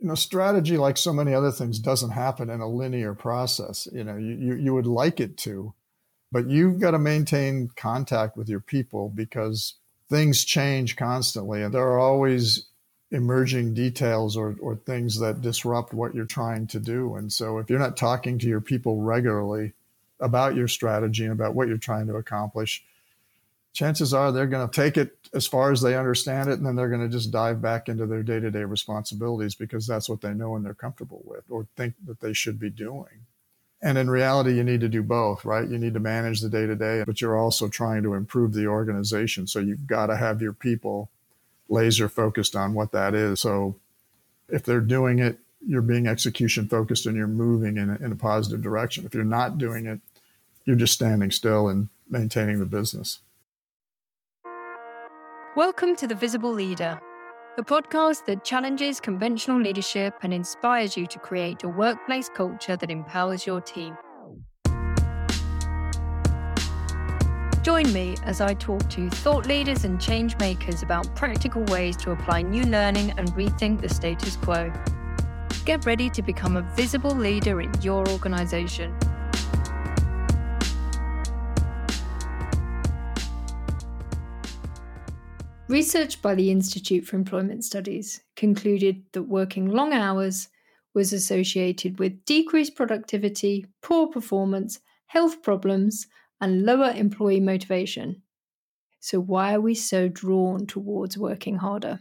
you know, strategy, like so many other things, doesn't happen in a linear process. You know, you, you, you would like it to, but you've got to maintain contact with your people because things change constantly and there are always emerging details or, or things that disrupt what you're trying to do. And so if you're not talking to your people regularly about your strategy and about what you're trying to accomplish, chances are they're going to take it as far as they understand it and then they're going to just dive back into their day-to-day responsibilities because that's what they know and they're comfortable with or think that they should be doing. And in reality you need to do both right? You need to manage the day-to-day but you're also trying to improve the organization. So you've got to have your people laser focused on what that is. So if they're doing it you're being execution focused and you're moving in a, in a positive direction. If you're not doing it you're just standing still and maintaining the business Welcome to The Visible Leader, the podcast that challenges conventional leadership and inspires you to create a workplace culture that empowers your team. Join me as I talk to thought leaders and change makers about practical ways to apply new learning and rethink the status quo. Get ready to become a visible leader in your organization. Research by the Institute for Employment Studies concluded that working long hours was associated with decreased productivity, poor performance, health problems, and lower employee motivation. So, why are we so drawn towards working harder?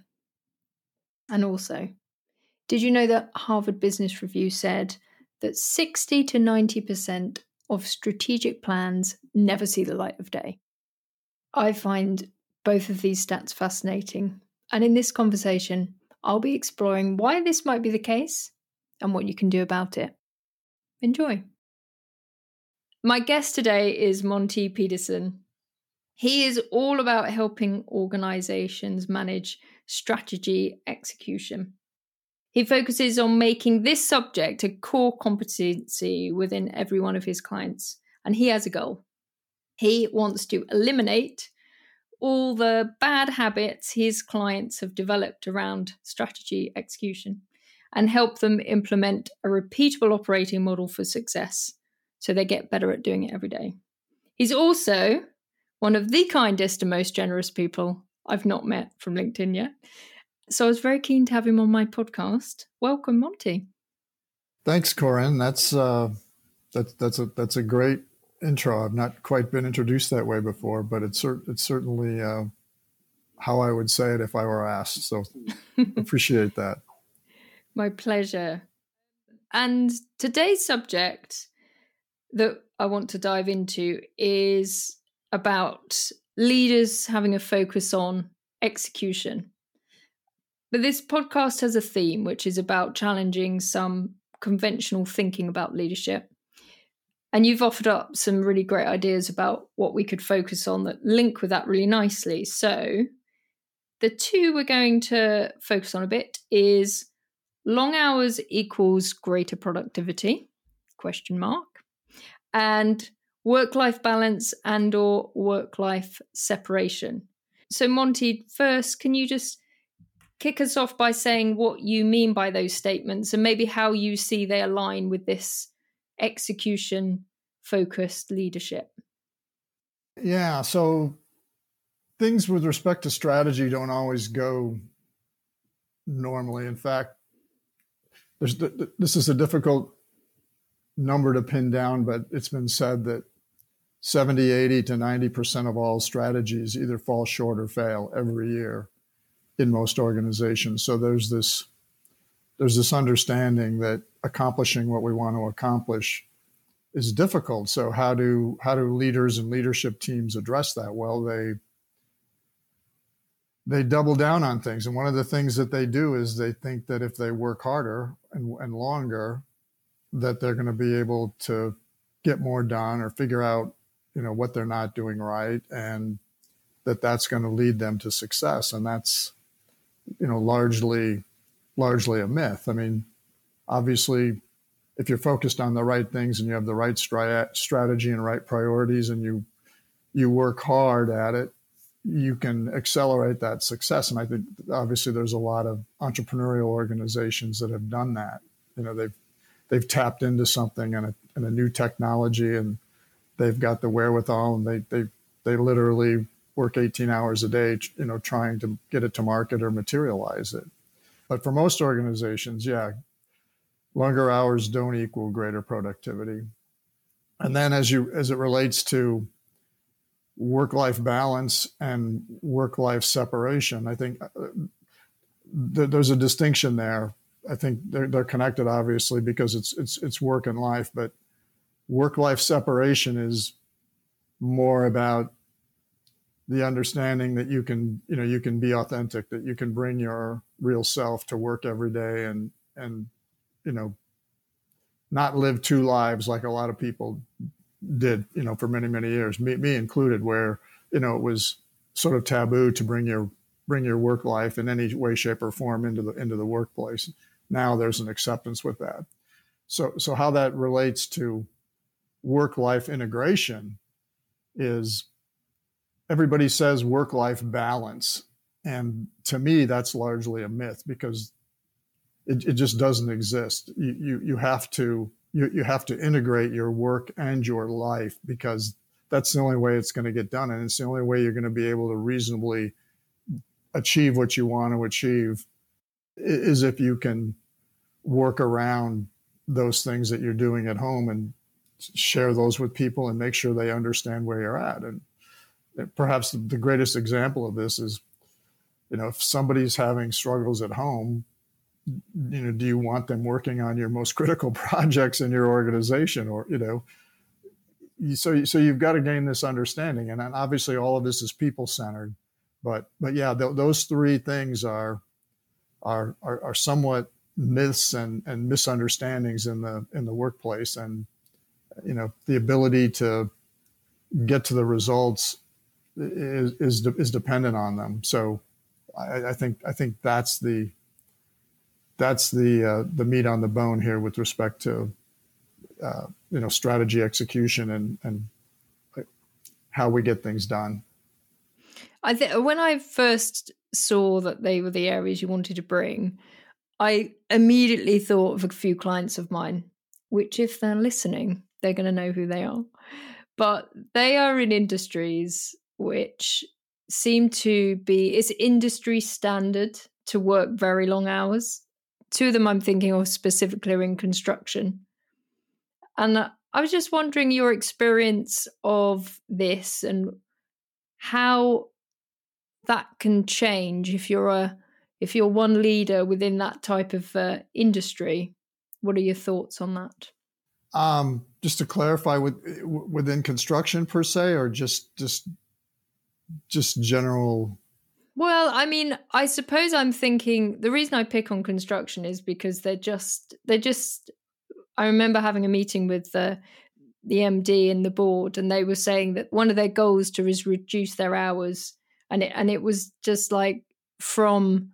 And also, did you know that Harvard Business Review said that 60 to 90% of strategic plans never see the light of day? I find both of these stats fascinating. And in this conversation, I'll be exploring why this might be the case and what you can do about it. Enjoy. My guest today is Monte Pedersen. He is all about helping organizations manage strategy execution. He focuses on making this subject a core competency within every one of his clients, and he has a goal. He wants to eliminate all the bad habits his clients have developed around strategy execution and help them implement a repeatable operating model for success so they get better at doing it every day. He's also one of the kindest and most generous people I've not met from LinkedIn yet. So I was very keen to have him on my podcast. Welcome, Monte. Thanks, Corinne. That's uh, that's that's a that's a great intro. I've not quite been introduced that way before, but it's it's certainly uh, how I would say it if I were asked. So appreciate that. My pleasure. And today's subject that I want to dive into is about leaders having a focus on execution. But this podcast has a theme which is about challenging some conventional thinking about leadership and you've offered up some really great ideas about what we could focus on that link with that really nicely. So, the two we're going to focus on a bit is long hours equals greater productivity question mark and work life balance and or work life separation so Monte first can you just kick us off by saying what you mean by those statements and maybe how you see they align with this execution focused leadership? Yeah. So things with respect to strategy don't always go normally. In fact, this is a difficult number to pin down, but it's been said that 70, 80 to 90% of all strategies either fall short or fail every year in most organizations. So there's this there's this understanding that accomplishing what we want to accomplish is difficult. So how do how do leaders and leadership teams address that? Well, they they double down on things, and one of the things that they do is they think that if they work harder and, and longer, that they're going to be able to get more done or figure out you know what they're not doing right, and that that's going to lead them to success, and that's you know largely largely a myth. I mean, obviously if you're focused on the right things and you have the right stri- strategy and right priorities and you you work hard at it you can accelerate that success. And I think obviously there's a lot of entrepreneurial organizations that have done that. You know, they've they've tapped into something and a, and a new technology, and they've got the wherewithal, and they they they literally work 18 hours a day, you know, trying to get it to market or materialize it. But for most organizations, yeah, longer hours don't equal greater productivity. And then as you as it relates to work life balance and work life separation. I think uh, th- there's a distinction there. I think they're, they're connected, obviously, because it's it's it's work and life. But work life separation is more about the understanding that you can you know you can be authentic, that you can bring your real self to work every day, and and you know not live two lives like a lot of people did, you know, for many, many years, me, me included, where, you know, it was sort of taboo to bring your bring your work life in any way, shape, or form into the into the workplace. Now there's an acceptance with that. So so how that relates to work life integration is everybody says work life balance. And to me, that's largely a myth because it, it just doesn't exist. You, you, you have to you, you have to integrate your work and your life because that's the only way it's going to get done. And it's the only way you're going to be able to reasonably achieve what you want to achieve is if you can work around those things that you're doing at home and share those with people and make sure they understand where you're at. And perhaps the greatest example of this is, you know, if somebody's having struggles at home, you know do you want them working on your most critical projects in your organization or you know so so you've got to gain this understanding. And obviously all of this is people centered but but yeah th- those three things are, are are are somewhat myths and and misunderstandings in the in the workplace. And you know the ability to get to the results is is, is dependent on them so I, I think I think that's the that's the uh, the meat on the bone here with respect to uh, you know strategy execution and and how we get things done. I think when I first saw that they were the areas you wanted to bring, I immediately thought of a few clients of mine, which if they're listening, they're going to know who they are. But they are in industries which seem to be it's industry standard to work very long hours two of them I'm thinking of specifically are in construction. And I was just wondering your experience of this and how that can change if you're a if you're one leader within that type of uh, industry. What are your thoughts on that? Um, just to clarify, with, within construction per se, or just just just general well, I mean, I suppose I'm thinking the reason I pick on construction is because they're just they're just. I remember having a meeting with the the MD and the board, and they were saying that one of their goals to is reduce their hours, and it and it was just like from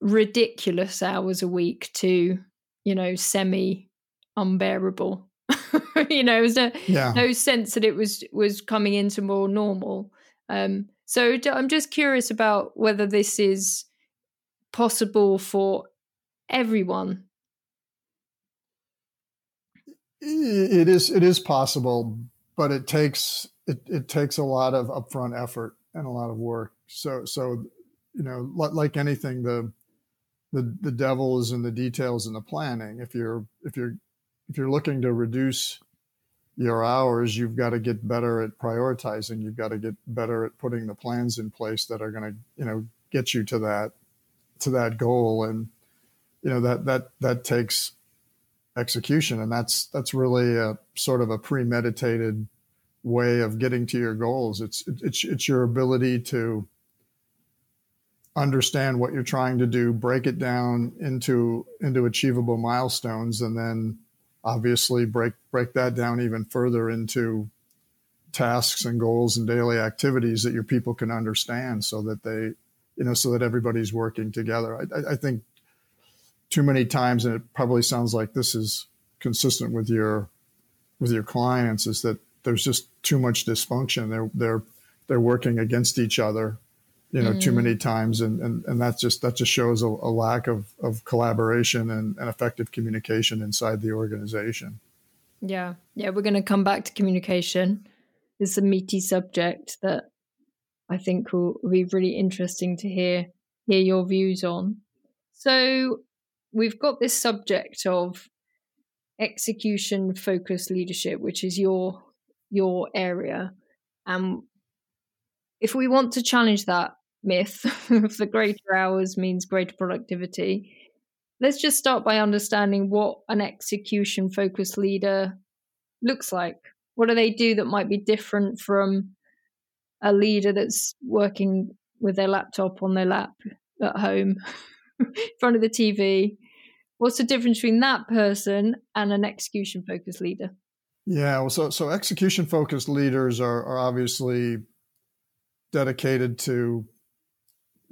ridiculous hours a week to you know semi unbearable. you know, there was no, yeah. no sense that it was was coming into more normal. Um, so I'm just curious about whether this is possible for everyone. It is. It is possible, but it takes it, it takes a lot of upfront effort and a lot of work. So so you know, like anything, the the the devil is in the details and the planning. If you're if you're if you're looking to reduce your hours, you've got to get better at prioritizing. You've got to get better at putting the plans in place that are going to, you know, get you to that to that goal. And you know that that that takes execution, and that's that's really a sort of a premeditated way of getting to your goals. It's it's it's your ability to understand what you're trying to do, break it down into into achievable milestones, and then obviously break break that down even further into tasks and goals and daily activities that your people can understand so that they you know so that everybody's working together. I, I, think too many times and it probably sounds like this is consistent with your with your clients is that there's just too much dysfunction. They're they're they're working against each other you know mm. too many times and and, and that just that just shows a, a lack of, of collaboration and, and effective communication inside the organization. Yeah. Yeah we're going to come back to communication. It's a meaty subject that i think will, will be really interesting to hear hear your views on. So we've got this subject of execution focused leadership which is your your area. And if we want to challenge that myth of the greater hours means greater productivity, let's just start by understanding what an execution focused leader looks like. What do they do that might be different from a leader that's working with their laptop on their lap at home in front of the TV? What's the difference between that person and an execution focused leader? Yeah, well, so so execution focused leaders are, are obviously dedicated to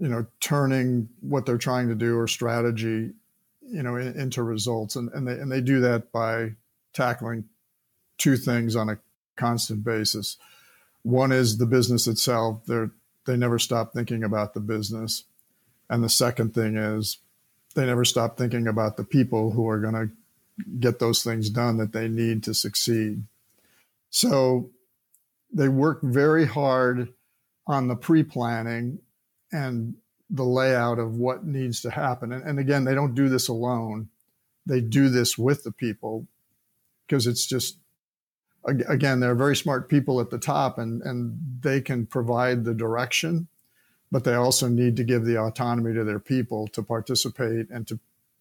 you know turning what they're trying to do or strategy you know into results. And, and they and they do that by tackling two things on a constant basis. One is the business itself. They're they never stop thinking about the business. And the second thing is they never stop thinking about the people who are going to get those things done that they need to succeed. So they work very hard on the pre-planning and the layout of what needs to happen. And, and again, they don't do this alone. They do this with the people because it's just again they're very smart people at the top and and they can provide the direction but they also need to give the autonomy to their people to participate and to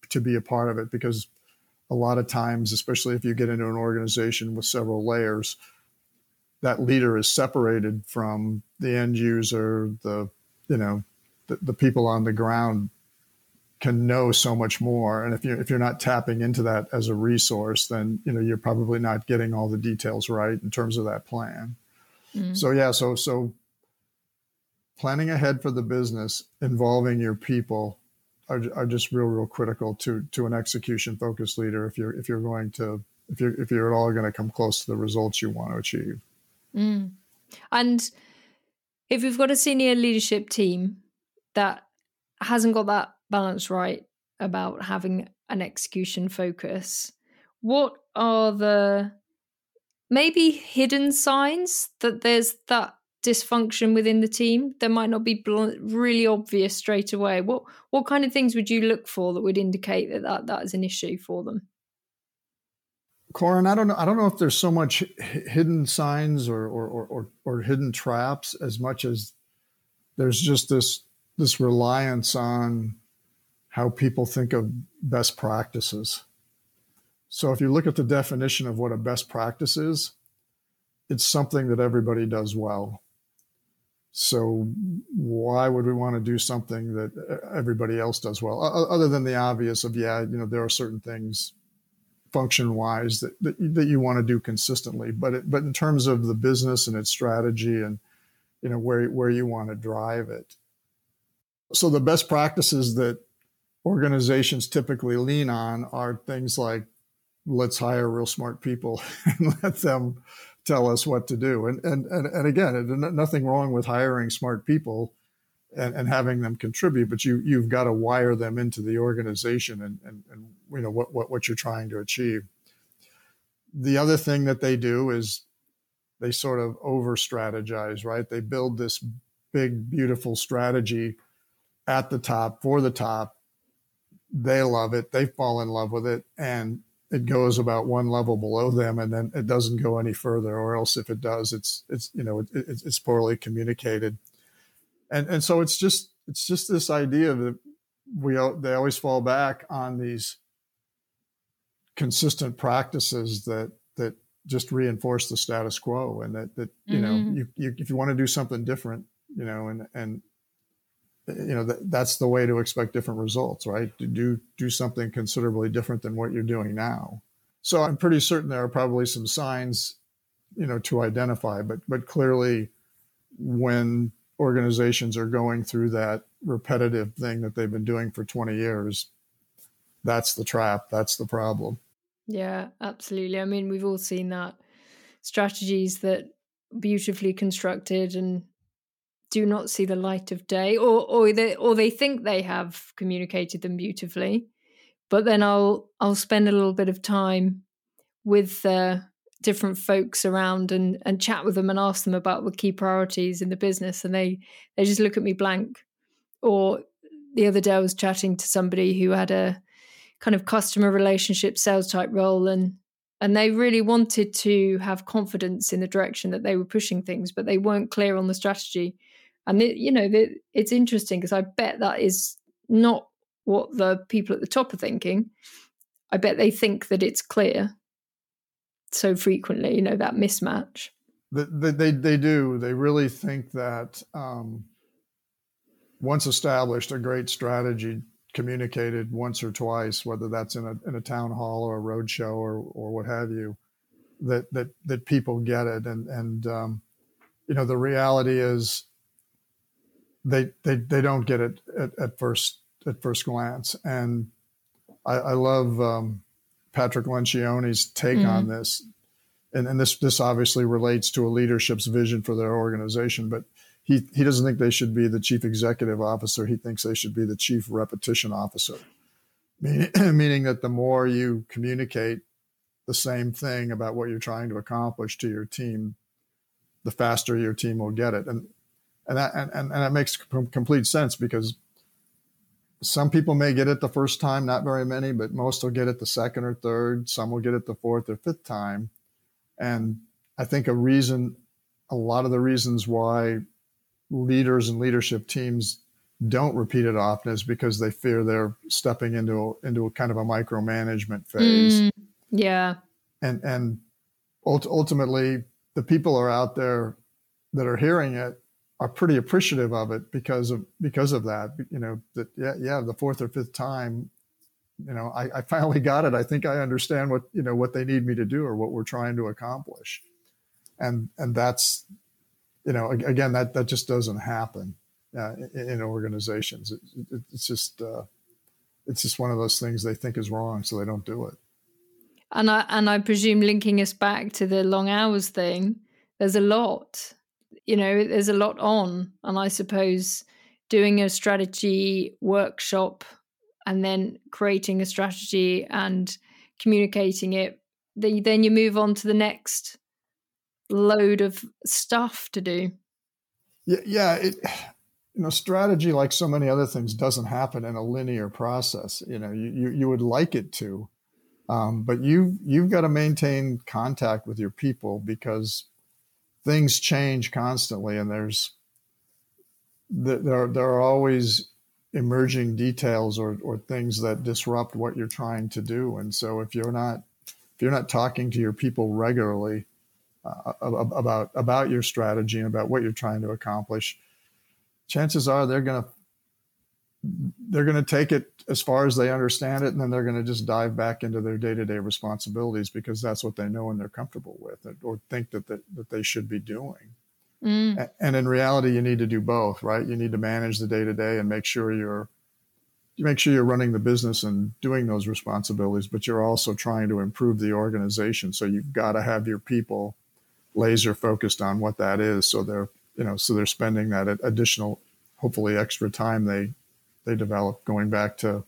to be a part of it because a lot of times especially if you get into an organization with several layers that leader is separated from the end user the you know the, the people on the ground can know so much more and if you if you're not tapping into that as a resource then you know you're probably not getting all the details right in terms of that plan mm-hmm. so yeah so so planning ahead for the business involving your people are, are just real real critical to to an execution focused leader if you're if you're going to if you're if you're at all going to come close to the results you want to achieve mm. and if we've got a senior leadership team that hasn't got that balance right about having an execution focus, what are the maybe hidden signs that there's that dysfunction within the team that might not be really obvious straight away? What what kind of things would you look for that would indicate that that, that is an issue for them Corin, I don't know. I don't know if there's so much hidden signs or or, or or hidden traps as much as there's just this this reliance on how people think of best practices. So if you look at the definition of what a best practice is, it's something that everybody does well. So why would we want to do something that uh, everybody else does well, other than the obvious of yeah, you know, there are certain things function wise that, that, that you want to do consistently, but it, but in terms of the business and its strategy and you know where where you want to drive it, so the best practices that organizations typically lean on are things like let's hire real smart people and let them tell us what to do. And and and, and again, nothing wrong with hiring smart people and, and having them contribute, but you you've got to wire them into the organization and, and, and you know what, what what you're trying to achieve. The other thing that they do is they sort of over strategize, right? They build this big, beautiful strategy at the top for the top. They love it. They fall in love with it. And it goes about one level below them and then it doesn't go any further or else if it does it's it's you know it, it's poorly communicated and and so it's just it's just this idea that we they always fall back on these consistent practices that that just reinforce the status quo and that that you mm-hmm. know you, you if you want to do something different you know and and you know that, that's the way to expect different results right to do do something considerably different than what you're doing now so i'm pretty certain there are probably some signs you know to identify but but clearly when organizations are going through that repetitive thing that they've been doing for 20 years that's the trap that's the problem. Yeah absolutely. I mean we've all seen that. Strategies that beautifully constructed and do not see the light of day or or they or they think they have communicated them beautifully but then i'll i'll spend a little bit of time with uh, different folks around and and chat with them and ask them about the key priorities in the business and they they just look at me blank. Or the other day i was chatting to somebody who had a kind of customer relationship sales type role and and they really wanted to have confidence in the direction that they were pushing things but they weren't clear on the strategy. And it, you know, the, it's interesting because I bet that is not what the people at the top are thinking. I bet they think that it's clear so frequently, you know, that mismatch. They, they, they do. They really think that um, once established, a great strategy communicated once or twice, whether that's in a, in a town hall or a road show or, or what have you, that, that, that people get it. And, and um, you know, the reality is they they they don't get it at, at first at first glance. And I, I love um, Patrick Lencioni's take mm. on this. And, and this this obviously relates to a leadership's vision for their organization, but he, he doesn't think they should be the chief executive officer. He thinks they should be the chief repetition officer, meaning, meaning that the more you communicate the same thing about what you're trying to accomplish to your team, the faster your team will get it. And and that and, and, and that makes complete sense because some people may get it the first time, not very many, but most will get it the second or third. Some will get it the fourth or fifth time. And I think a reason, a lot of the reasons why leaders and leadership teams don't repeat it often is because they fear they're stepping into a, into a kind of a micromanagement phase. Mm, yeah. And and ultimately, the people are out there that are hearing it are pretty appreciative of it because of because of that. You know that yeah yeah the fourth or fifth time, you know I, I finally got it. I think I understand what you know what they need me to do or what we're trying to accomplish, and and that's you know again that that just doesn't happen uh, in, in, organizations. It, it, it's just uh, it's just one of those things they think is wrong, so they don't do it. And I and I presume linking us back to the long hours thing, there's a lot you know, there's a lot on. And I suppose doing a strategy workshop and then creating a strategy and communicating it, then you move on to the next load of stuff to do. Yeah, yeah. It, you know, strategy, like so many other things, doesn't happen in a linear process. You know, you you, you would like it to, um, but you you've got to maintain contact with your people because things change constantly and there's there, there are always emerging details or, or things that disrupt what you're trying to do. And so if you're not if you're not talking to your people regularly uh, about about your strategy and about what you're trying to accomplish chances are they're going to they're going to take it as far as they understand it, and then they're going to just dive back into their day-to-day responsibilities because that's what they know and they're comfortable with, or think that that, that they should be doing. Mm. And in reality, you need to do both, right? You need to manage the day-to-day and make sure you're you make sure you're running the business and doing those responsibilities, but you're also trying to improve the organization. So you've got to have your people laser focused on what that is. So they're you know so they're spending that additional, hopefully extra time they they develop going back to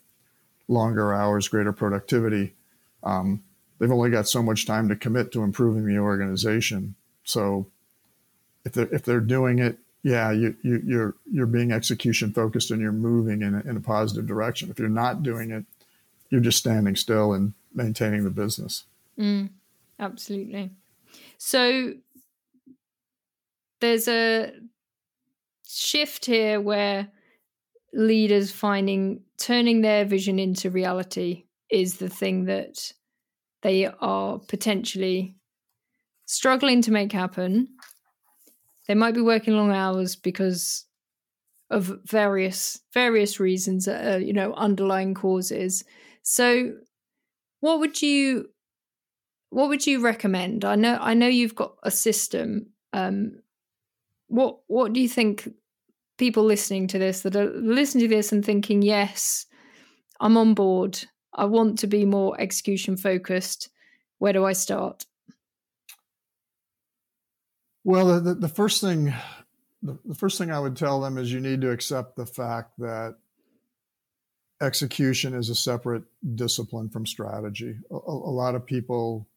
longer hours, greater productivity. Um, they've only got so much time to commit to improving the organization. So if they're, if they're doing it, yeah, you, you, you're, you're being execution focused and you're moving in a, in a positive direction. If you're not doing it, you're just standing still and maintaining the business. Mm, absolutely. So there's a shift here where leaders finding turning their vision into reality is the thing that they are potentially struggling to make happen. They might be working long hours because of various various reasons, uh, you know, underlying causes. So, what would you what would you recommend? I know I know you've got a system. Um, what what do you think people listening to this that are listening to this and thinking, yes, I'm on board. I want to be more execution focused. Where do I start? Well, the, the first thing the, the first thing I would tell them is you need to accept the fact that execution is a separate discipline from strategy. A, a, lot of people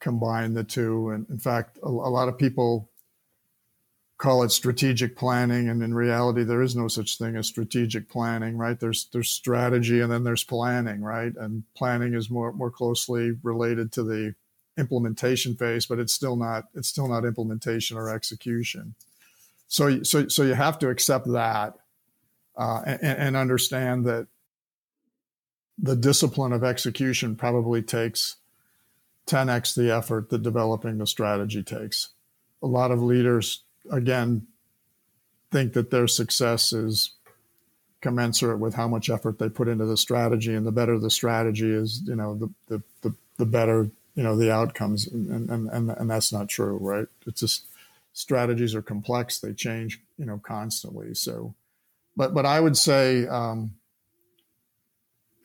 combine the two. And in fact, a, a, lot of people call it strategic planning. And in reality, there is no such thing as strategic planning, right? There's, there's strategy and then there's planning, right? And planning is more, more closely related to the implementation phase, but it's still not, it's still not implementation or execution. So, so, so you have to accept that uh, and, and understand that the discipline of execution probably takes 10x the effort that developing the strategy takes. A lot of leaders, again, think that their success is commensurate with how much effort they put into the strategy, and the better the strategy is, you know, the the the, the better you know the outcomes, and, and and and that's not true, right? It's just strategies are complex; they change, you know, constantly. So, but but I would say. Um,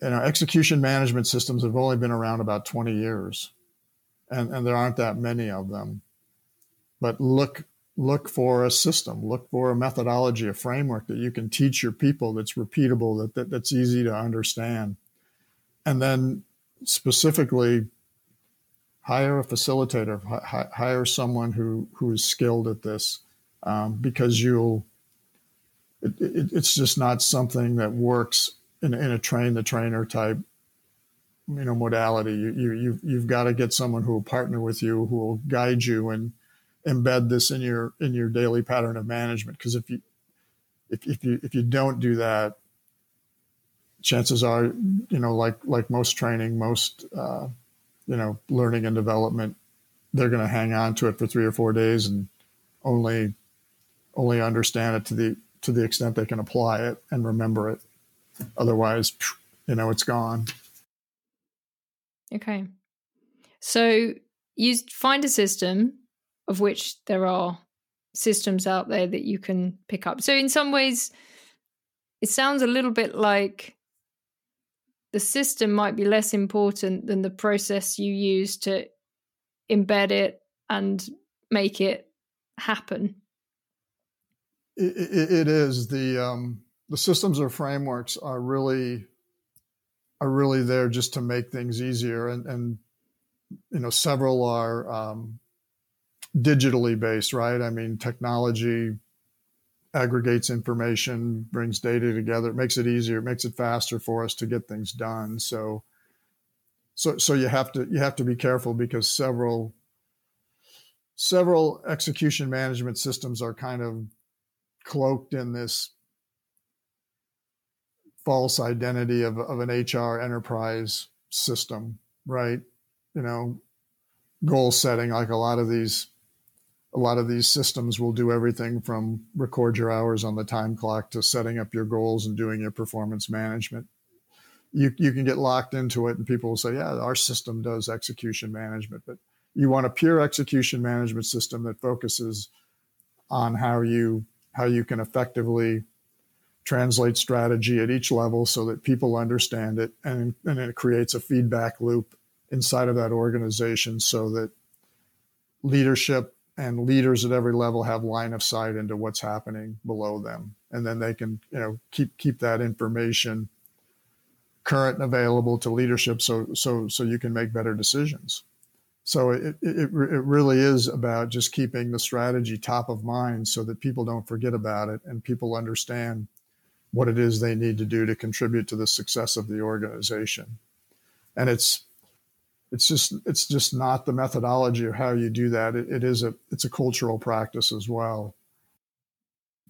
you know, execution management systems have only been around about 20 years, and, and there aren't that many of them. But look look for a system, look for a methodology, a framework that you can teach your people that's repeatable, that, that that's easy to understand, and then specifically hire a facilitator, h- hire someone who who is skilled at this, um, because you'll. It, it, it's just not something that works in, in a train the trainer type you know modality you, you you've, you've got to get someone who will partner with you who will guide you and embed this in your in your daily pattern of management because if you if, if you if you don't do that chances are you know like like most training most uh, you know learning and development they're going to hang on to it for three or four days and only only understand it to the to the extent they can apply it and remember it Otherwise, you know, it's gone. Okay. So you find a system of which there are systems out there that you can pick up. So in some ways, it sounds a little bit like the system might be less important than the process you use to embed it and make it happen. it, it, is the um, the systems or frameworks are really are really there just to make things easier and and you know several are um, digitally based right i mean technology aggregates information brings data together it makes it easier it makes it faster for us to get things done so so so you have to you have to be careful because several several execution management systems are kind of cloaked in this false identity of, of an HR enterprise system, right? You know, goal setting, like a lot of these a lot of these systems will do everything from record your hours on the time clock to setting up your goals and doing your performance management. You, you can get locked into it and people will say, yeah, our system does execution management, but you want a pure execution management system that focuses on how you how you can effectively translate strategy at each level so that people understand it and, and it creates a feedback loop inside of that organization so that leadership and leaders at every level have line of sight into what's happening below them and then they can you know keep keep that information current and available to leadership so so so you can make better decisions so it, it, it really is about just keeping the strategy top of mind so that people don't forget about it and people understand what it is they need to do to contribute to the success of the organization. And it's it's just it's just not the methodology of how you do that. it, it is a it's a cultural practice as well.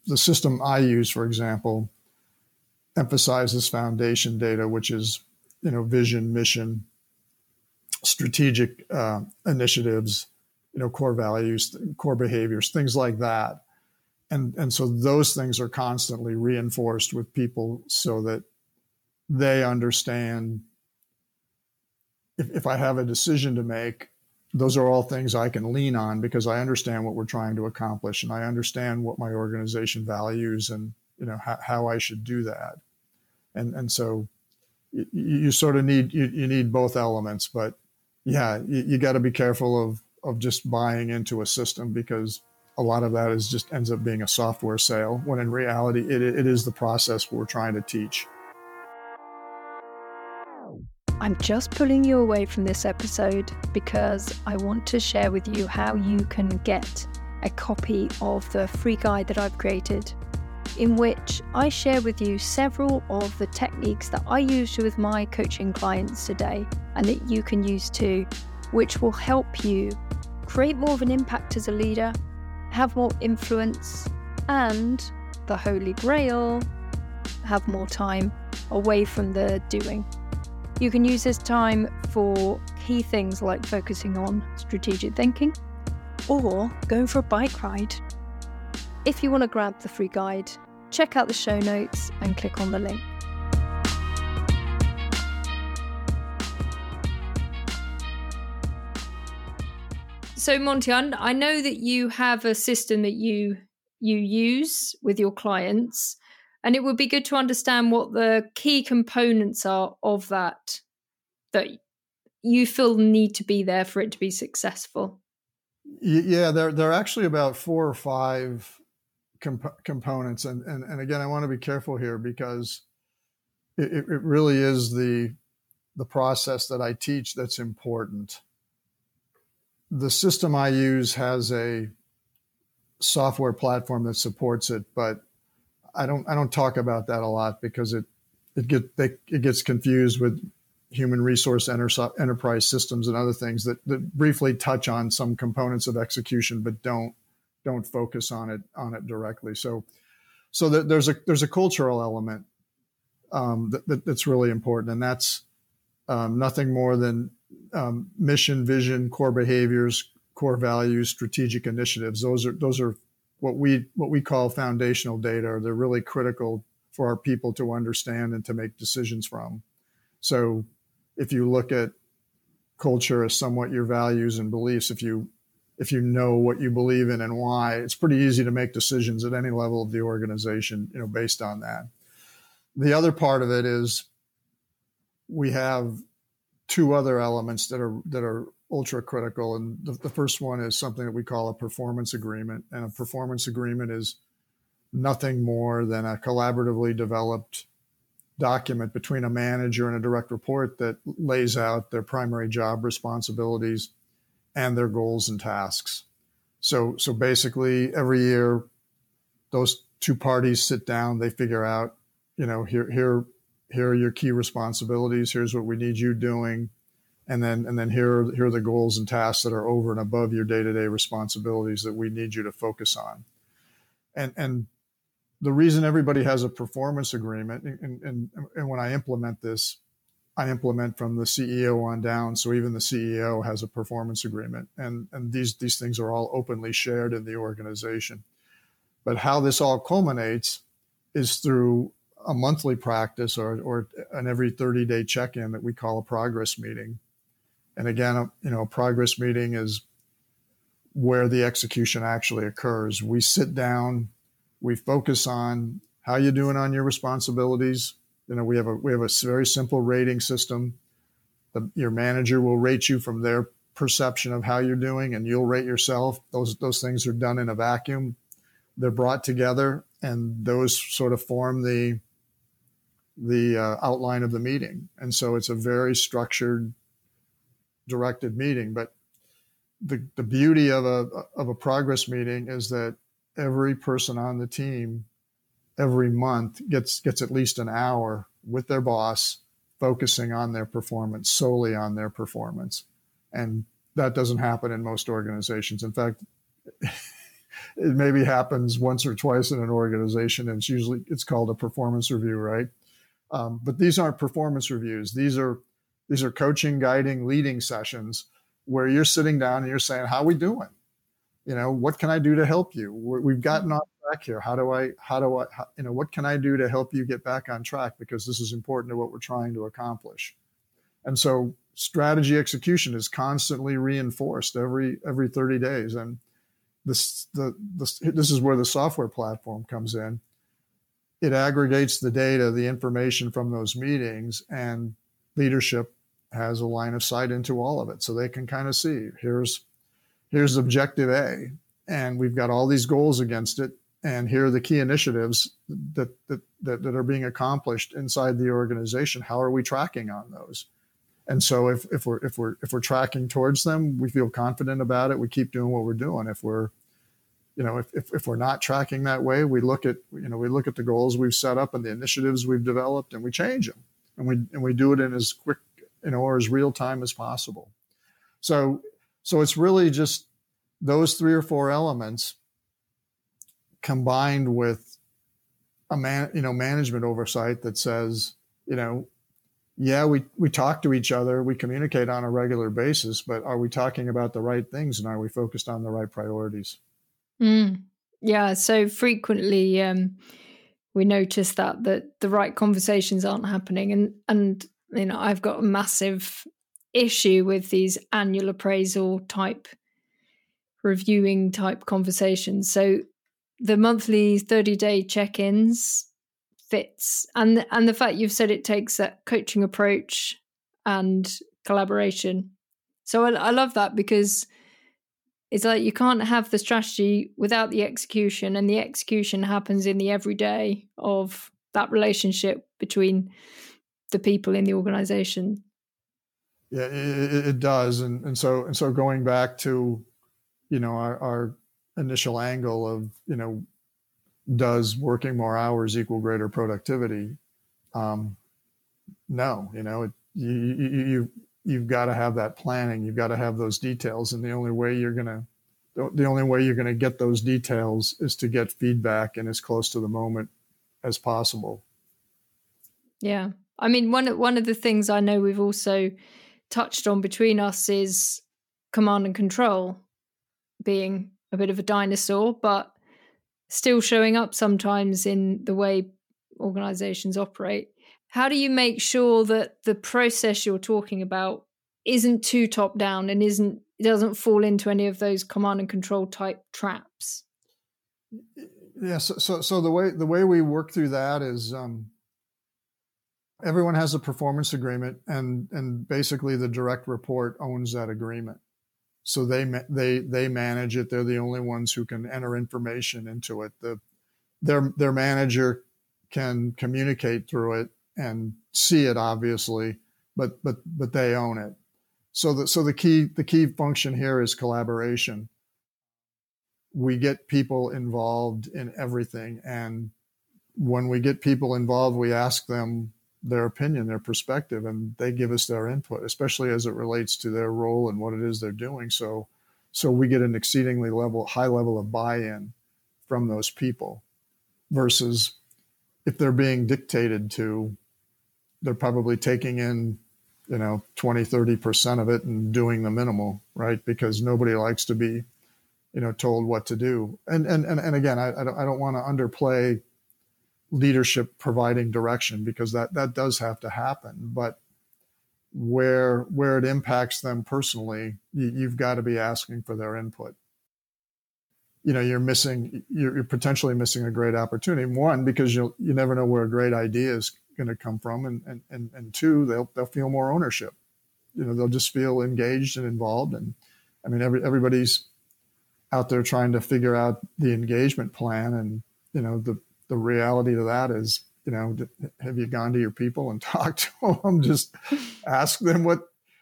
The system I use, for example, emphasizes foundation data, which is you know vision, mission, strategic uh, initiatives, you know core values, core behaviors, things like that and and so those things are constantly reinforced with people so that they understand if, if i have a decision to make those are all things i can lean on because i understand what we're trying to accomplish and i understand what my organization values and you know how, how i should do that. And and so you, you sort of need you, you need both elements but yeah you, you got to be careful of of just buying into a system because a lot of that is just ends up being a software sale when in reality it, it is the process we're trying to teach I'm just pulling you away from this episode because I want to share with you how you can get a copy of the free guide that I've created, in which I share with you several of the techniques that I use with my coaching clients today and that you can use too, which will help you create more of an impact as a leader, have more influence, and the Holy Grail, have more time away from the doing. You can use this time for key things like focusing on strategic thinking or going for a bike ride. If you want to grab the free guide, check out the show notes and click on the link. So Monte, I know that you have a system that you you use with your clients and it would be good to understand what the key components are of that that you feel need to be there for it to be successful. Yeah, there there are actually about four or five comp- components, and, and and again, I want to be careful here because it, it really is the the process that I teach that's important. The system I use has a software platform that supports it, but I don't I don't talk about that a lot because it it get they, it gets confused with human resource enter, enterprise systems and other things that, that briefly touch on some components of execution but don't don't focus on it on it directly. So so there's a there's a cultural element um, that, that, that's really important, and that's um, nothing more than um, mission, vision, core behaviors, core values, strategic initiatives. Those are those are what we what we call foundational data. They're really critical for our people to understand and to make decisions from. So if you look at culture as somewhat your values and beliefs, if you if you know what you believe in and why, it's pretty easy to make decisions at any level of the organization, you know, based on that. The other part of it is we have two other elements that are that are ultra critical. And the, the, first one is something that we call a performance agreement. And a performance agreement is nothing more than a collaboratively developed document between a manager and a direct report that lays out their primary job responsibilities and their goals and tasks. So, so basically, every year, those two parties sit down. They figure out, you know, here, here, here are your key responsibilities. Here's what we need you doing and then and then here are, here are the goals and tasks that are over and above your day-to-day responsibilities that we need you to focus on. And and the reason everybody has a performance agreement and, and, and when i implement this i implement from the ceo on down so even the ceo has a performance agreement. And and these these things are all openly shared in the organization. But how this all culminates is through a monthly practice or, or an every 30 day check in that we call a progress meeting and again, you know, a progress meeting is where the execution actually occurs. We sit down, we focus on how you doing on your responsibilities. You know, we have a we have a very simple rating system. The, your manager will rate you from their perception of how you're doing, and you'll rate yourself. Those those things are done in a vacuum. They're brought together, and those sort of form the the uh, outline of the meeting. And so it's a very structured directed meeting. But the, the beauty of a, of a progress meeting is that every person on the team every month gets, gets at least an hour with their boss focusing on their performance, solely on their performance. And that doesn't happen in most organizations. In fact, it maybe happens once or twice in an organization, and it's usually it's called a performance review, right? Um, but these aren't performance reviews; these are these are coaching, guiding, leading sessions where you're sitting down and you're saying, "How are we doing? You know, what can I do to help you? We've gotten off track here. How do I? How do I? How, you know, what can I do to help you get back on track? Because this is important to what we're trying to accomplish." And so, strategy execution is constantly reinforced every every 30 days, and this the this, this is where the software platform comes in. It aggregates the data, the information from those meetings, and leadership has a line of sight into all of it. So they can kind of see here's here's objective a and we've got all these goals against it and here are the key initiatives that, that, that, that, are being accomplished inside the organization. How are we tracking on those? And so if, if we're if we're if we're tracking towards them we feel confident about it. We keep doing what we're doing. If we're you know if, if, if we're not tracking that way we look at you know we look at the goals we've set up and the initiatives we've developed and we change them. And we and we do it in as quick you know or as real time as possible so so it's really just those three or four elements combined with a man, you know, management oversight that says, you know, yeah, we, we talk to each other, we communicate on a regular basis, but are we talking about the right things and are we focused on the right priorities? Mm. Yeah. So frequently, um, we notice that that the right conversations aren't happening, and and you know I've got a massive issue with these annual appraisal type reviewing type conversations. So the monthly 30 day check-ins fits and and the fact you've said it takes that coaching approach and collaboration so I, I, love that because it's like you can't have the strategy without the execution and the execution happens in the everyday of that relationship between the people in the organization. Yeah it, it does. And, and so and so going back to you know our, our initial angle of you know does working more hours equal greater productivity? Um, no you know it, you, you, you you've got to have that planning. You've got to have those details. And the only way you're going to the only way you're going to get those details is to get feedback and as close to the moment as possible. Yeah i mean one one of the things i know we've also touched on between us is command and control being a bit of a dinosaur, but still showing up sometimes in the way organizations operate. How do you make sure that the process you're talking about isn't too top down and isn't doesn't fall into any of those command and control type traps? Yeah, so so, so the way the way we work through that is um, everyone has a performance agreement, and and basically the direct report owns that agreement so they they they manage it. They're the only ones who can enter information into it. The their their manager can communicate through it and see it obviously, but but but they own it. So the so the key the key function here is collaboration. We get people involved in everything, and when we get people involved, we ask them their opinion, their perspective, and they give us their input, especially as it relates to their role and what it is they're doing. So, so we get an exceedingly level, high level of buy-in from those people, versus if they're being dictated to, they're probably taking in, you know, 20, 30 percent of it and doing the minimal, right? Because nobody likes to be, you know, told what to do. And and and, and again, I, I don't, I don't want to underplay leadership providing direction because that that does have to happen. But where where it impacts them personally you, you've got to be asking for their input. You know you're missing you're, you're potentially missing a great opportunity. One because you you never know where a great idea is going to come from and, and and and two they'll they'll feel more ownership. You know they'll just feel engaged and involved and i mean every everybody's out there trying to figure out the engagement plan and you know the the reality to that is, you know, have you gone to your people and talked to them? Just ask them what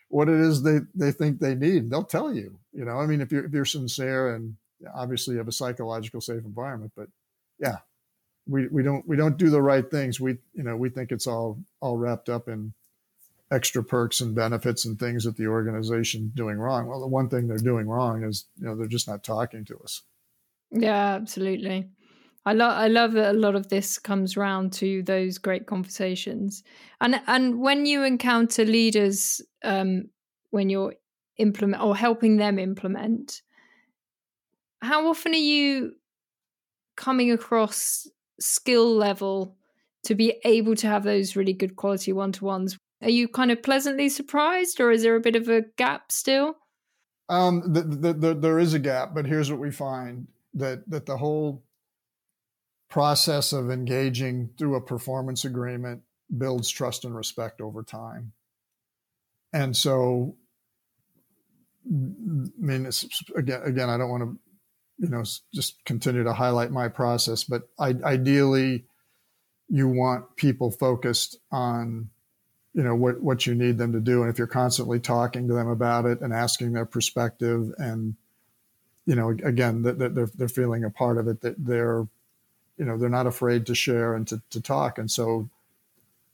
what it is they they think they need. They'll tell you. You know, I mean, if you're if you're sincere and obviously you have a psychological safe environment, but yeah, we we don't we don't do the right things. We you know we think it's all all wrapped up in extra perks and benefits and things that the organization doing wrong. Well, the one thing they're doing wrong is you know they're just not talking to us. Yeah, absolutely. I love I love that a lot of this comes round to those great conversations. And and when you encounter leaders um, when you're implement or helping them implement, how often are you coming across skill level to be able to have those really good quality one to ones? Are you kind of pleasantly surprised, or is there a bit of a gap still? Um, the, the, the, there is a gap, but here's what we find that that the whole process of engaging through a performance agreement builds trust and respect over time. And so, I mean, again, again, I don't want to, you know just continue to highlight my process but I, ideally you want people focused on you know what what you need them to do and if you're constantly talking to them about it and asking their perspective and you know again that, that they're, they're feeling a part of it that they're you know they're not afraid to share and to, to talk. And so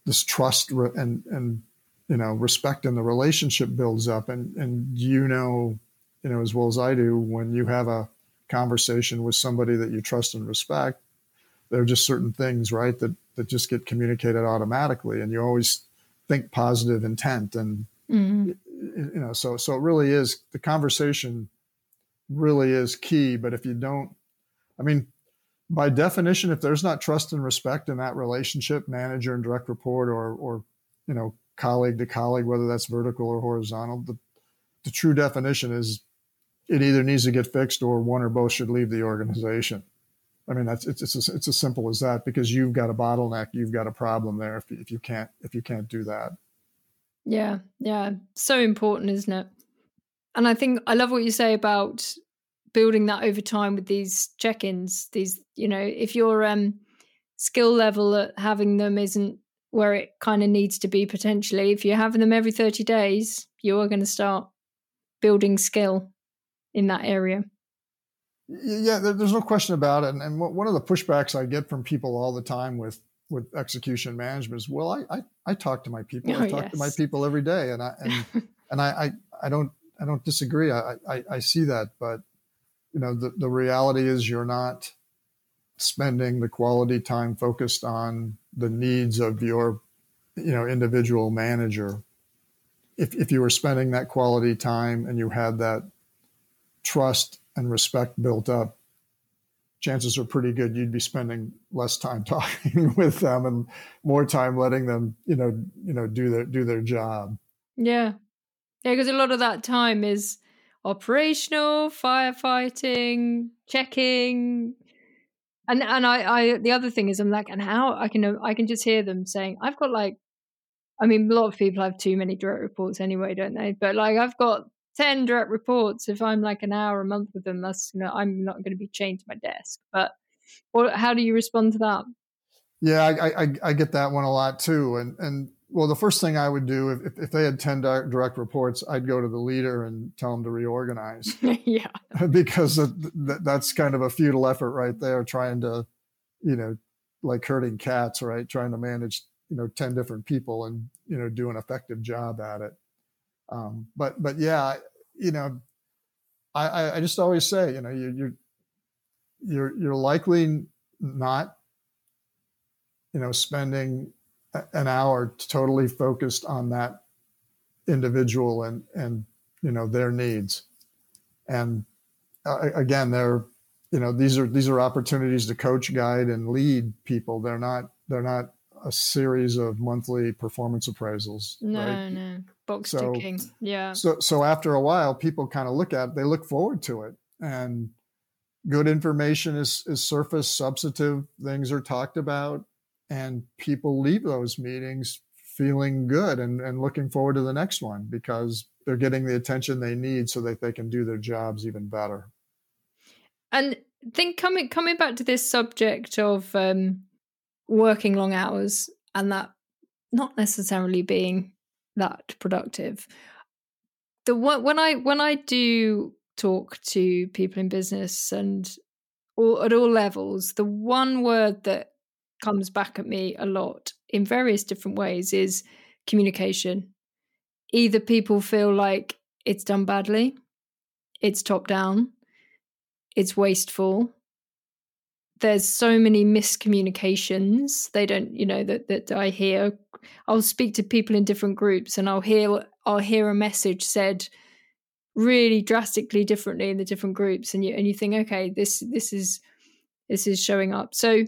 this trust and and you know respect in the relationship builds up. And and you know you know as well as i do when you have a conversation with somebody that you trust and respect there are just certain things right that that just get communicated automatically. And you always think positive intent. And mm-hmm. you know so so it really is the conversation really is key. But if you don't i mean by definition, if there's not trust and respect in that relationship, manager and direct report, or or you know colleague to colleague, whether that's vertical or horizontal, the the true definition is it either needs to get fixed or one or both should leave the organization. I mean, that's it's it's, it's as simple as that because you've got a bottleneck, you've got a problem there if if you can't if you can't do that. Yeah, yeah, so important, isn't it? And I think I love what you say about building that over time with these check-ins these you know if your um skill level at having them isn't where it kind of needs to be potentially if you're having them every 30 days you are going to start building skill in that area. Yeah there's no question about it and, one of the pushbacks i get from people all the time with with execution management is well i i, I talk to my people. Oh, i talk yes. to my people every day and i and and I, I i don't i don't disagree. I, I i see that but you know the, the reality is you're not spending the quality time focused on the needs of your you know individual manager. If, if you were spending that quality time and you had that trust and respect built up chances are pretty good you'd be spending less time talking with them and more time letting them you know you know do their do their job. Yeah. Yeah because a lot of that time is operational, firefighting, checking. And and I, I the other thing is I'm like, and how I can I can just hear them saying, I've got like I mean, a lot of people have too many direct reports anyway, don't they? But like I've got 10 direct reports. If I'm like an hour a month with them, that's you know, I'm not going to be chained to my desk. But how do you respond to that? Yeah, I, I, I get that one a lot too. And, and well, the first thing I would do if, if they had 10 direct reports, I'd go to the leader and tell them to reorganize. yeah. because that's kind of a futile effort right there, trying to, you know, like herding cats, right? Trying to manage, you know, 10 different people and, you know, do an effective job at it. Um, but, but yeah, you know, I, I just always say, you know, you, you're, you're, you're likely not, you know, spending an hour totally focused on that individual and and you know their needs. And uh, again they're you know these are these are opportunities to coach guide and lead people. They're not they're not a series of monthly performance appraisals no right? no. Box so, ticking. Yeah. so so after a while people kind of look at it, they look forward to it. And good information is is surface substantive things are talked about and people leave those meetings feeling good and, and looking forward to the next one because they're getting the attention they need so that they can do their jobs even better. And think coming coming back to this subject of um, working long hours and that not necessarily being that productive the when i when i do talk to people in business and all, at all levels the one word that comes back at me a lot in various different ways is communication. Either people feel like it's done badly, it's top down, it's wasteful. There's so many miscommunications. They don't, you know, that, that I hear. I'll speak to people in different groups and I'll hear I'll hear a message said really drastically differently in the different groups and you and you think, okay, this this is this is showing up. So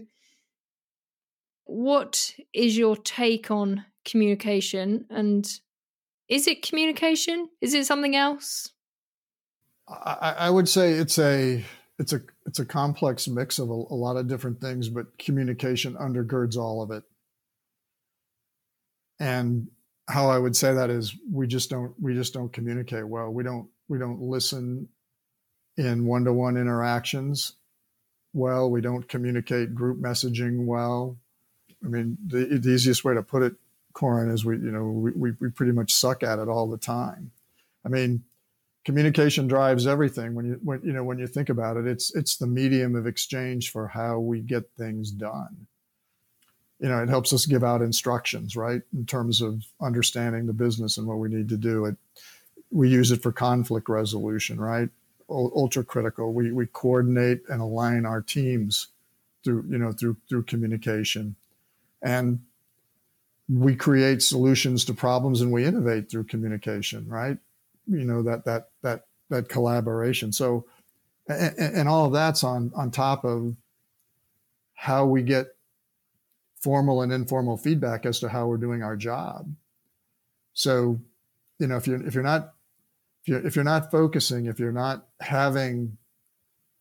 what is your take on communication? And is it communication? Is it something else? I, I, would say it's a it's a it's a complex mix of a, a lot of different things but communication undergirds all of it. And how i would say that is we just don't we just don't communicate well. We don't we don't listen in one to one interactions well. We don't communicate group messaging well. I mean, the, the easiest way to put it, Corin, is we, you know, we, we pretty much suck at it all the time. I mean, communication drives everything when you when you know when you think about it. It's it's the medium of exchange for how we get things done. You know it helps us give out instructions right in terms of understanding the business and what we need to do. It we use it for conflict resolution right? Ultra critical we we coordinate and align our teams through you know through through communication and we create solutions to problems and we innovate through communication right? You know that that that that collaboration. So and, and all of that's on on top of how we get formal and informal feedback as to how we're doing our job. So you know if you're if you're not if you're, if you're not focusing if you're not having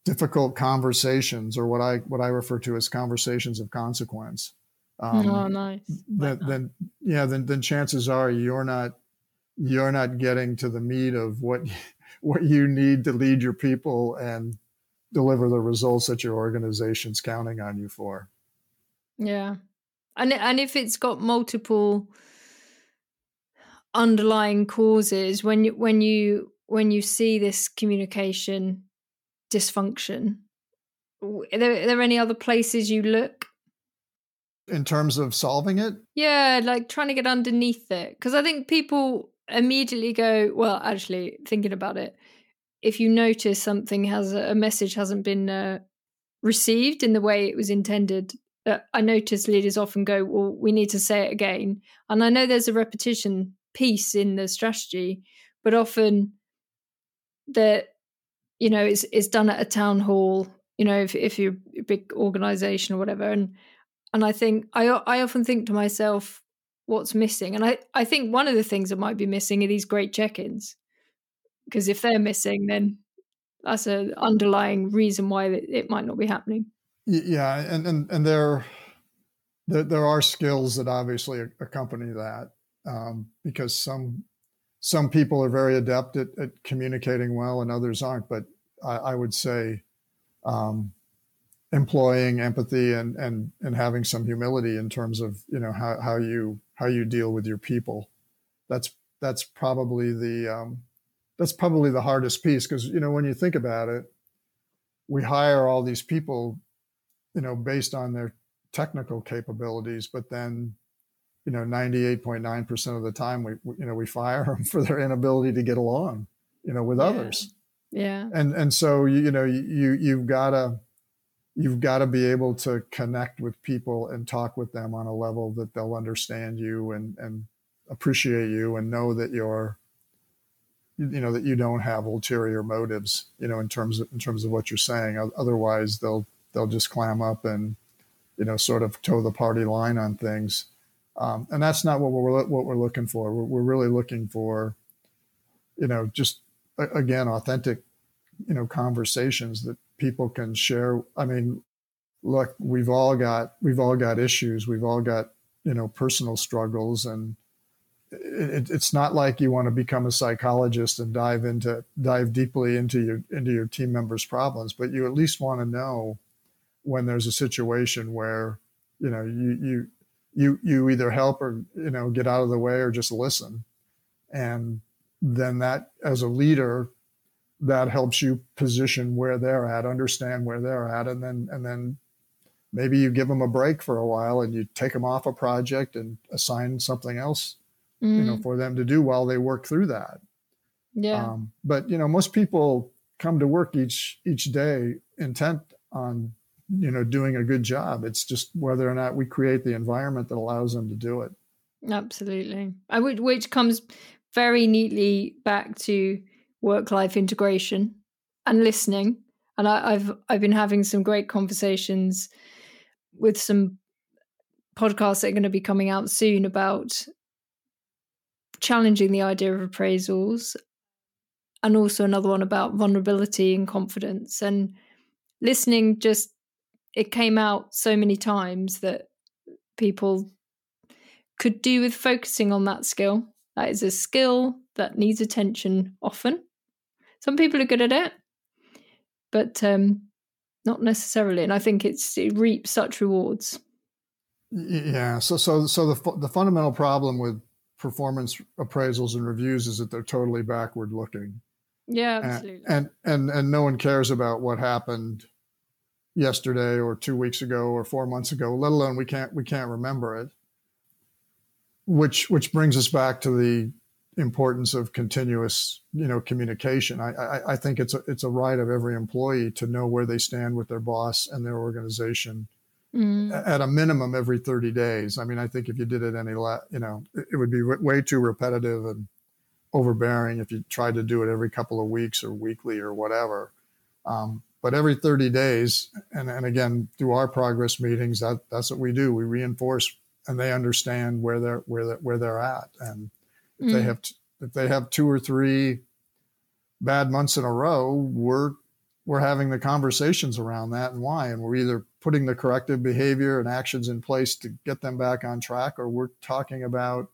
difficult conversations or what i what i refer to as conversations of consequence um, oh nice then, then yeah then then chances are you're not you're not getting to the meat of what what you need to lead your people and deliver the results that your organization's counting on you for. Yeah. And and if it's got multiple underlying causes when you when you when you see this communication dysfunction are there, are there any other places you look in terms of solving it yeah like trying to get underneath it because i think people immediately go, well, actually, thinking about it, if you notice something has a message hasn't been uh, received in the way it was intended, uh, I notice leaders often go, well, we need to say it again. And I know there's a repetition piece in the strategy, but often that you know it's it's done at a town hall. You know, if if you're a big organization or whatever, and and I think I I often think to myself, what's missing. And I, I think one of the things that might be missing are these great check-ins. Because if they're missing, then that's an underlying reason why it might not be happening. Yeah, and and and there, there, there are skills that obviously accompany that um, because some some people are very adept at, at, communicating well and others aren't. But I, I would say um, employing empathy and and and having some humility in terms of you know how how you how you deal with your people. That's that's probably the um, that's probably the hardest piece because you know when you think about it, we hire all these people, you know, based on their technical capabilities, but then you know 98.9% of the time we you know we fire them for their inability to get along you know with yeah. others yeah and and so you, you know you you've got to you've got to be able to connect with people and talk with them on a level that they'll understand you and and appreciate you and know that you're you know that you don't have ulterior motives you know in terms of in terms of what you're saying. Otherwise they'll they'll just clam up and you know sort of toe the party line on things. Um, and that's not what we're what we're looking for. We're, we're really looking for you know just again authentic you know conversations that people can share. I mean, look, we've all got we've all got issues. We've all got you know personal struggles, and it, it's not like you want to become a psychologist and dive into dive deeply into your into your team members' problems, but you at least want to know when there's a situation where you know you you you you either help or you know get out of the way or just listen and then that as a leader that helps you position where they're at, understand where they're at, and then and then maybe you give them a break for a while and you take them off a project and assign something else, mm. you know, mm. for them to do while they work through that. Yeah. Um, but you know, most people come to work each each day intent on you know doing a good job. It's just whether or not we create the environment that allows them to do it. Absolutely. I would, which comes very neatly back to work life integration and listening. And I, I've I've been having some great conversations with some podcasts that are going to be coming out soon about challenging the idea of appraisals and also another one about vulnerability and confidence. And listening just it came out so many times that people could do with focusing on that skill. That is a skill that needs attention often some people are good at it. but um, not necessarily. And I think it's it reaps such rewards. Yeah. So so so the the fundamental problem with performance appraisals and reviews is that they're totally backward looking. Yeah, absolutely. And, and and and no one cares about what happened yesterday or two weeks ago or four months ago, let alone we can't we can't remember it. Which which brings us back to the importance of continuous you know communication. I, I, I think it's a it's a right of every employee to know where they stand with their boss and their organization. Mm. At a minimum, every 30 days. I mean, I think if you did it any, la- you know, it, it would be way too repetitive and overbearing if you tried to do it every couple of weeks or weekly or whatever. Um, but every 30 days, and, and again, through our progress meetings, that, that's what we do. We reinforce and they understand where they're, where they're, where they're at. And if mm. they have, t- if they have two or three bad months in a row, we're, we're having the conversations around that and why. And we're either putting the corrective behavior and actions in place to get them back on track, or we're talking about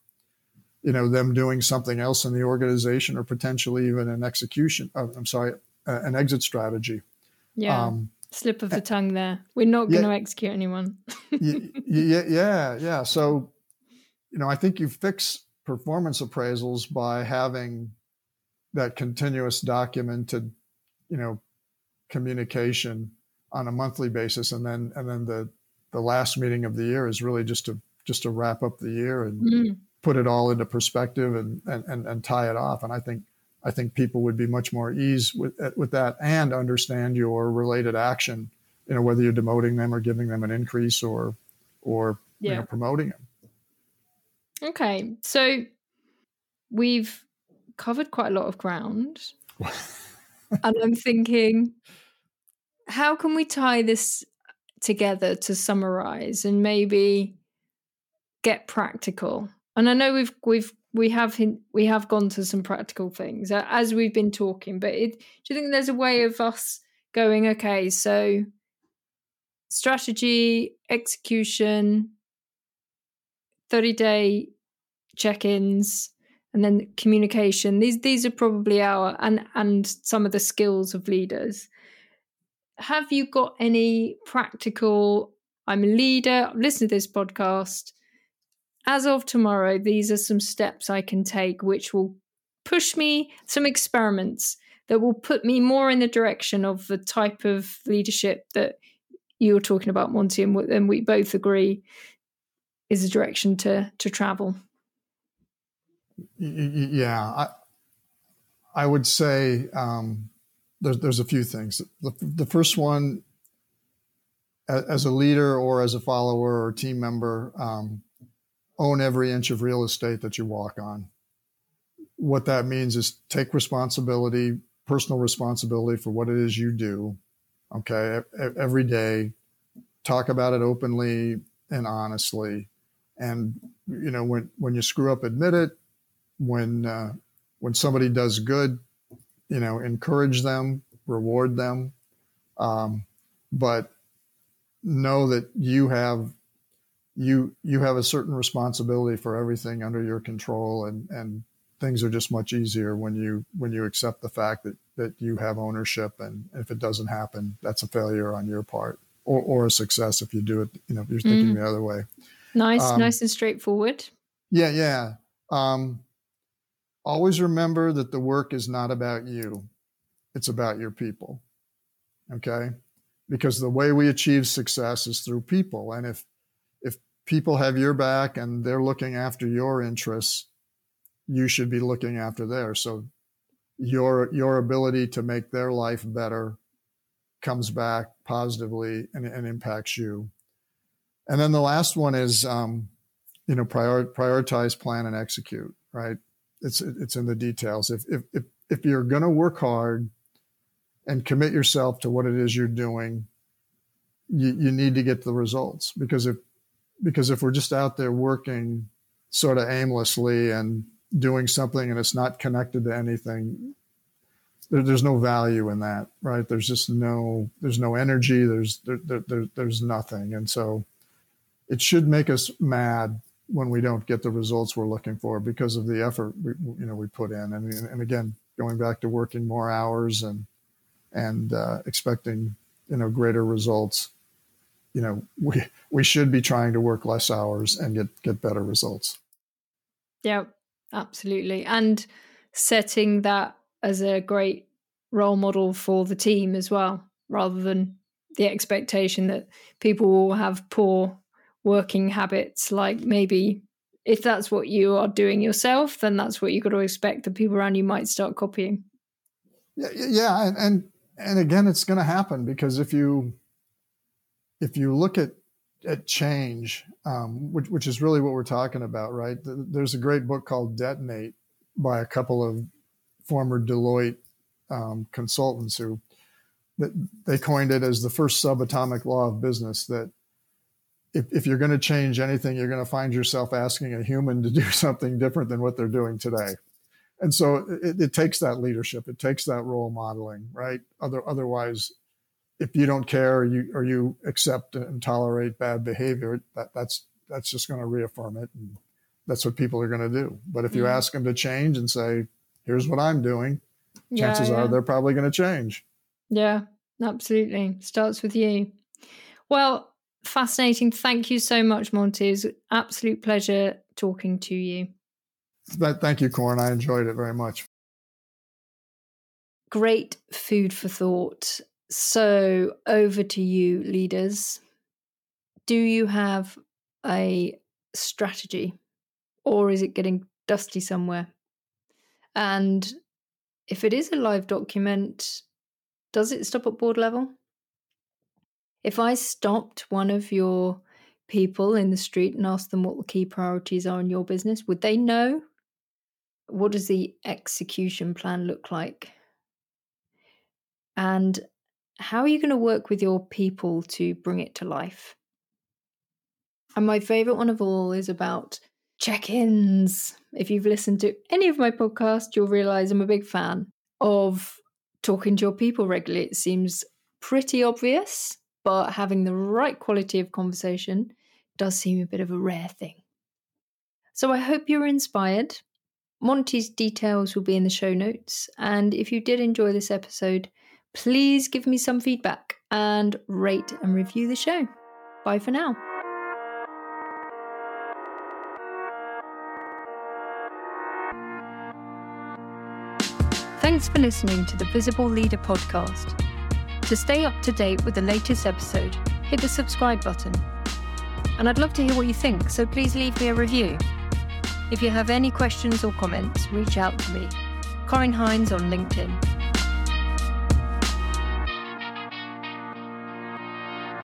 you know them doing something else in the organization or potentially even an execution uh, i'm sorry uh, an exit strategy. Yeah. Um, slip of the tongue there. We're not going to execute anyone. Yeah yeah yeah. So you know i think you fix performance appraisals by having that continuous documented you know communication on a monthly basis and then and then the the last meeting of the year is really just to just to wrap up the year and mm put it all into perspective and, and, and, and tie it off. And I think I think people would be much more ease with with that and understand your related action. You know, whether you're demoting them or giving them an increase or or yeah. you know, promoting them. Okay, so we've covered quite a lot of ground, and I'm thinking, how can we tie this together to summarize and maybe get practical and I know we've we've we have we have gone to some practical things uh, as we've been talking, but it, do you think there's a way of us going? Okay, so strategy, execution, thirty day check-ins, and then communication. These these are probably our and and some of the skills of leaders. Have you got any practical? I'm a leader. Listen to this podcast as of tomorrow, these are some steps I can take which will push me, some experiments that will put me more in the direction of the type of leadership that you were talking about, Monte, and, and we both agree is a direction to to travel. Yeah, I I would say um, there's there's a few things. The, the first one, as a leader or as a follower or team member, um, own every inch of real estate that you walk on. What that means is take responsibility, personal responsibility for what it is you do. Okay. Every day, talk about it openly and honestly. And, you know, when, when you screw up, admit it. When, uh, when somebody does good, you know, encourage them, reward them. Um, but know that you have you you have a certain responsibility for everything under your control and and things are just much easier when you when you accept the fact that that you have ownership and if it doesn't happen that's a failure on your part or, or a success if you do it you know if you're thinking mm. the other way nice um, nice and straightforward yeah yeah um, always remember that the work is not about you it's about your people okay because the way we achieve success is through people and if if people have your back and they're looking after your interests, you should be looking after theirs. So your your ability to make their life better comes back positively and, and impacts you. And then the last one is, um, you know, prior, prioritize, plan, and execute. Right? It's it's in the details. If if if, if you're going to work hard and commit yourself to what it is you're doing, you, you need to get the results because if because if we're just out there working sort of aimlessly and doing something and it's not connected to anything there, there's no value in that right there's just no there's no energy there's there, there, there's nothing and so it should make us mad when we don't get the results we're looking for because of the effort we you know we put in. And and again going back to working more hours and and uh, expecting you know greater results you know we we should be trying to work less hours and get get better results. Yeah absolutely. And setting that as a great role model for the team as well rather than the expectation that people will have poor working habits like maybe if that's what you are doing yourself then that's what you've got to expect the people around you might start copying. Yeah yeah and and, and again it's going to happen because if you if you look at at change um, which, which is really what we're talking about right? There's a great book called detonate by a couple of former deloitte um, consultants who they coined it as the first subatomic law of business that if, if you're going to change anything, you're going to find yourself asking a human to do something different than what they're doing today. And so it, it takes that leadership, it takes that role modeling, right? Other, otherwise, if you don't care or you or you accept and tolerate bad behavior, that, that's that's just going to reaffirm it, and that's what people are going to do. But if you mm. ask them to change and say, "Here's what I'm doing," chances yeah, yeah. are they're probably going to change. Yeah, absolutely. Starts with you. Well, fascinating. Thank you so much, Monte. It's absolute pleasure talking to you. Thank you, Corin. I enjoyed it very much. Great food for thought. So, over to you, leaders. Do you have a strategy or is it getting dusty somewhere? And if it is a live document, does it stop at board level? If I stopped one of your people in the street and asked them what the key priorities are in your business, would they know? What does the execution plan look like? And how are you going to work with your people to bring it to life? And my favorite one of all is about check ins. If you've listened to any of my podcasts, you'll realize I'm a big fan of talking to your people regularly. It seems pretty obvious, but having the right quality of conversation does seem a bit of a rare thing. So I hope you're inspired. Monte's details will be in the show notes. And if you did enjoy this episode, please give me some feedback and rate and review the show. Bye for now. Thanks for listening to the Visible Leader podcast. To stay up to date with the latest episode, hit the subscribe button. And I'd love to hear what you think, so please leave me a review. If you have any questions or comments, reach out to me. Corin Hines on LinkedIn.